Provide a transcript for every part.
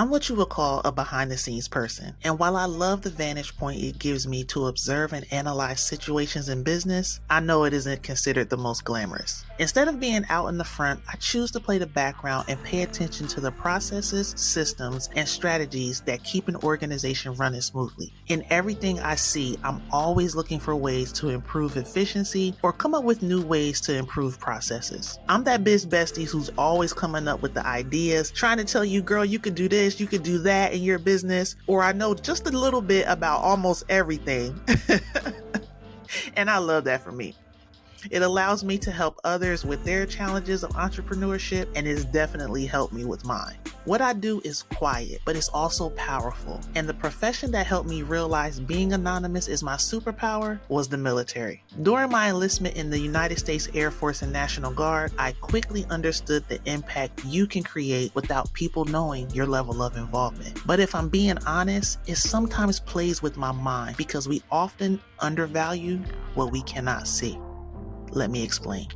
I'm what you would call a behind the scenes person. And while I love the vantage point it gives me to observe and analyze situations in business, I know it isn't considered the most glamorous. Instead of being out in the front, I choose to play the background and pay attention to the processes, systems, and strategies that keep an organization running smoothly. In everything I see, I'm always looking for ways to improve efficiency or come up with new ways to improve processes. I'm that biz bestie who's always coming up with the ideas, trying to tell you, girl, you could do this, you could do that in your business, or I know just a little bit about almost everything. and I love that for me. It allows me to help others with their challenges of entrepreneurship and it's definitely helped me with mine. What I do is quiet, but it's also powerful. And the profession that helped me realize being anonymous is my superpower was the military. During my enlistment in the United States Air Force and National Guard, I quickly understood the impact you can create without people knowing your level of involvement. But if I'm being honest, it sometimes plays with my mind because we often undervalue what we cannot see. Let me explain.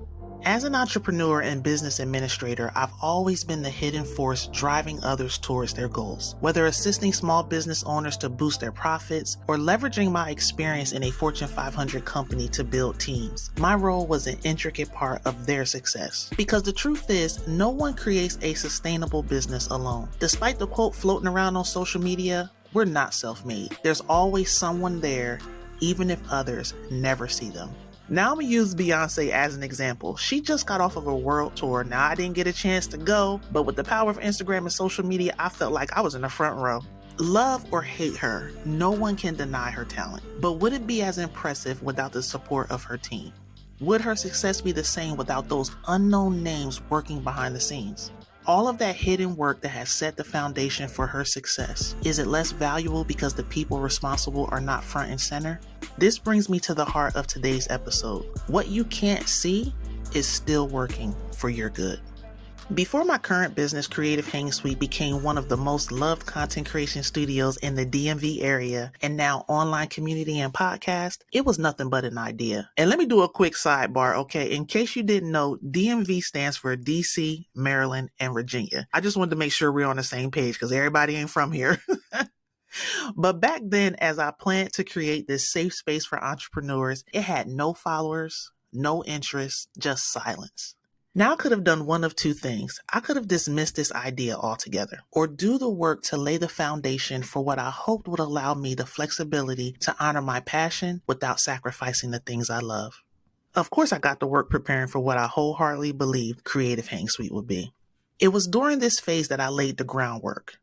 As an entrepreneur and business administrator, I've always been the hidden force driving others towards their goals. Whether assisting small business owners to boost their profits or leveraging my experience in a Fortune 500 company to build teams, my role was an intricate part of their success. Because the truth is, no one creates a sustainable business alone. Despite the quote floating around on social media, we're not self made. There's always someone there, even if others never see them. Now I'm gonna use Beyonce as an example. She just got off of a world tour. Now I didn't get a chance to go, but with the power of Instagram and social media, I felt like I was in the front row. Love or hate her, no one can deny her talent. But would it be as impressive without the support of her team? Would her success be the same without those unknown names working behind the scenes? All of that hidden work that has set the foundation for her success, is it less valuable because the people responsible are not front and center? This brings me to the heart of today's episode. What you can't see is still working for your good. Before my current business, Creative Hang Suite became one of the most loved content creation studios in the DMV area and now online community and podcast, it was nothing but an idea. And let me do a quick sidebar, okay? In case you didn't know, DMV stands for DC, Maryland, and Virginia. I just wanted to make sure we're on the same page because everybody ain't from here. But back then, as I planned to create this safe space for entrepreneurs, it had no followers, no interest, just silence. Now I could have done one of two things. I could have dismissed this idea altogether or do the work to lay the foundation for what I hoped would allow me the flexibility to honor my passion without sacrificing the things I love. Of course, I got to work preparing for what I wholeheartedly believed Creative Hang Suite would be. It was during this phase that I laid the groundwork.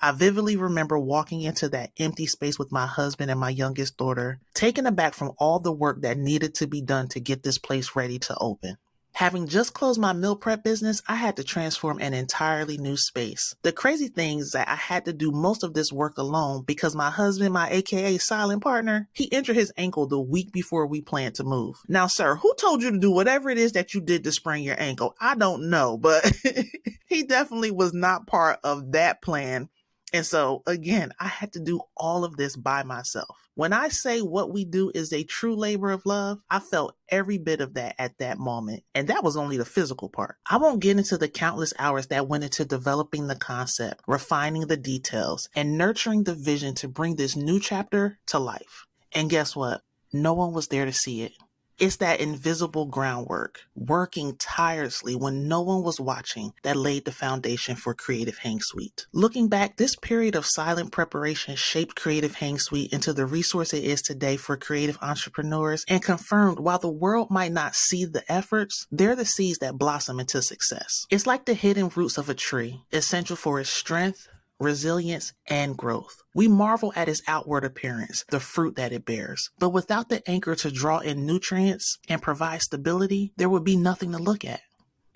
I vividly remember walking into that empty space with my husband and my youngest daughter, taken aback from all the work that needed to be done to get this place ready to open. Having just closed my meal prep business, I had to transform an entirely new space. The crazy thing is that I had to do most of this work alone because my husband, my AKA silent partner, he injured his ankle the week before we planned to move. Now, sir, who told you to do whatever it is that you did to sprain your ankle? I don't know, but he definitely was not part of that plan and so again, I had to do all of this by myself. When I say what we do is a true labor of love, I felt every bit of that at that moment. And that was only the physical part. I won't get into the countless hours that went into developing the concept, refining the details, and nurturing the vision to bring this new chapter to life. And guess what? No one was there to see it. It's that invisible groundwork, working tirelessly when no one was watching, that laid the foundation for Creative Hang Suite. Looking back, this period of silent preparation shaped Creative Hang Suite into the resource it is today for creative entrepreneurs and confirmed while the world might not see the efforts, they're the seeds that blossom into success. It's like the hidden roots of a tree, essential for its strength, resilience, and growth. We marvel at its outward appearance, the fruit that it bears. But without the anchor to draw in nutrients and provide stability, there would be nothing to look at.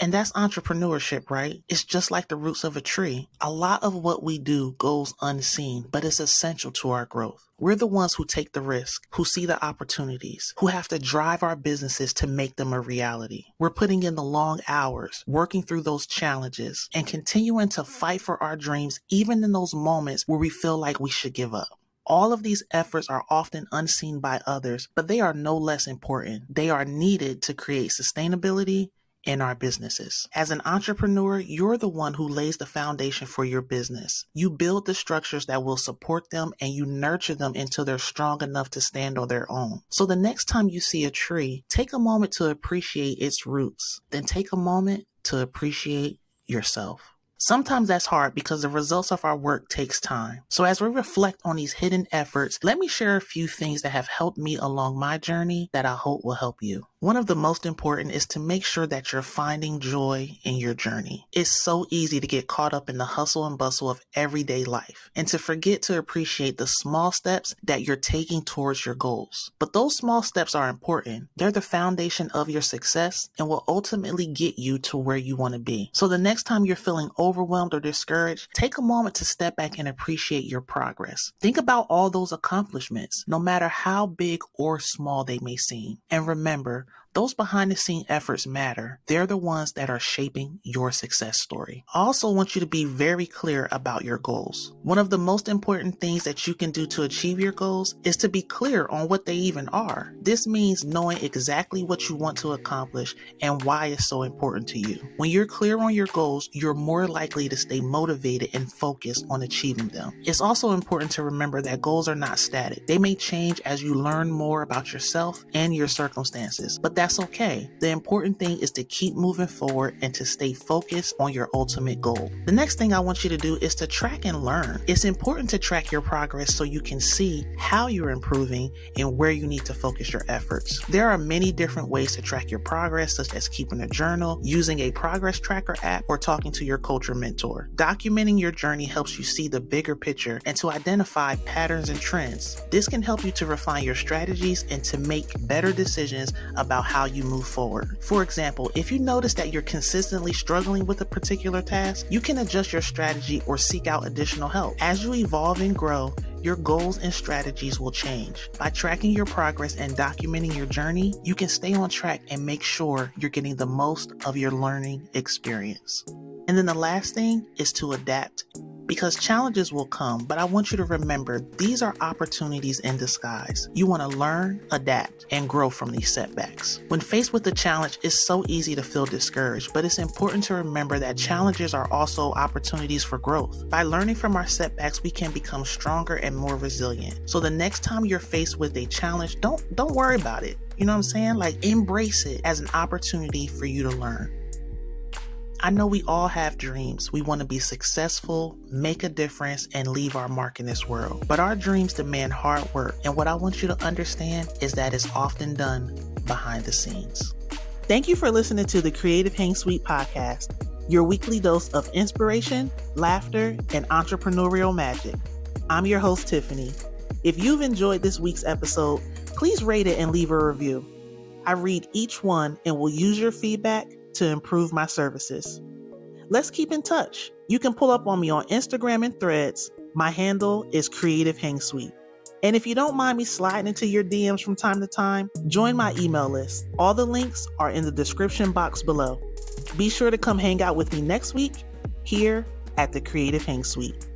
And that's entrepreneurship, right? It's just like the roots of a tree. A lot of what we do goes unseen, but it's essential to our growth. We're the ones who take the risk, who see the opportunities, who have to drive our businesses to make them a reality. We're putting in the long hours, working through those challenges, and continuing to fight for our dreams, even in those moments where we feel like we should give up. All of these efforts are often unseen by others, but they are no less important. They are needed to create sustainability in our businesses. As an entrepreneur, you're the one who lays the foundation for your business. You build the structures that will support them and you nurture them until they're strong enough to stand on their own. So the next time you see a tree, take a moment to appreciate its roots. Then take a moment to appreciate yourself. Sometimes that's hard because the results of our work takes time. So as we reflect on these hidden efforts, let me share a few things that have helped me along my journey that I hope will help you. One of the most important is to make sure that you're finding joy in your journey. It's so easy to get caught up in the hustle and bustle of everyday life and to forget to appreciate the small steps that you're taking towards your goals. But those small steps are important. They're the foundation of your success and will ultimately get you to where you want to be. So the next time you're feeling overwhelmed or discouraged, take a moment to step back and appreciate your progress. Think about all those accomplishments, no matter how big or small they may seem. And remember, those behind the scene efforts matter. They're the ones that are shaping your success story. I also want you to be very clear about your goals. One of the most important things that you can do to achieve your goals is to be clear on what they even are. This means knowing exactly what you want to accomplish and why it's so important to you. When you're clear on your goals, you're more likely to stay motivated and focused on achieving them. It's also important to remember that goals are not static. They may change as you learn more about yourself and your circumstances, but that that's okay. The important thing is to keep moving forward and to stay focused on your ultimate goal. The next thing I want you to do is to track and learn. It's important to track your progress so you can see how you're improving and where you need to focus your efforts. There are many different ways to track your progress, such as keeping a journal, using a progress tracker app, or talking to your culture mentor. Documenting your journey helps you see the bigger picture and to identify patterns and trends. This can help you to refine your strategies and to make better decisions about how you move forward. For example, if you notice that you're consistently struggling with a particular task, you can adjust your strategy or seek out additional help. As you evolve and grow, your goals and strategies will change. By tracking your progress and documenting your journey, you can stay on track and make sure you're getting the most of your learning experience. And then the last thing is to adapt because challenges will come, but I want you to remember these are opportunities in disguise. You want to learn, adapt, and grow from these setbacks. When faced with a challenge, it's so easy to feel discouraged, but it's important to remember that challenges are also opportunities for growth. By learning from our setbacks, we can become stronger and more resilient. So the next time you're faced with a challenge, don't don't worry about it. You know what I'm saying? Like embrace it as an opportunity for you to learn. I know we all have dreams. We want to be successful, make a difference, and leave our mark in this world. But our dreams demand hard work. And what I want you to understand is that it's often done behind the scenes. Thank you for listening to the Creative Hang Suite podcast, your weekly dose of inspiration, laughter, and entrepreneurial magic. I'm your host, Tiffany. If you've enjoyed this week's episode, please rate it and leave a review. I read each one and will use your feedback to improve my services. Let's keep in touch. You can pull up on me on Instagram and threads. My handle is Creative Hang Suite. And if you don't mind me sliding into your DMs from time to time, join my email list. All the links are in the description box below. Be sure to come hang out with me next week here at the Creative Hang Suite.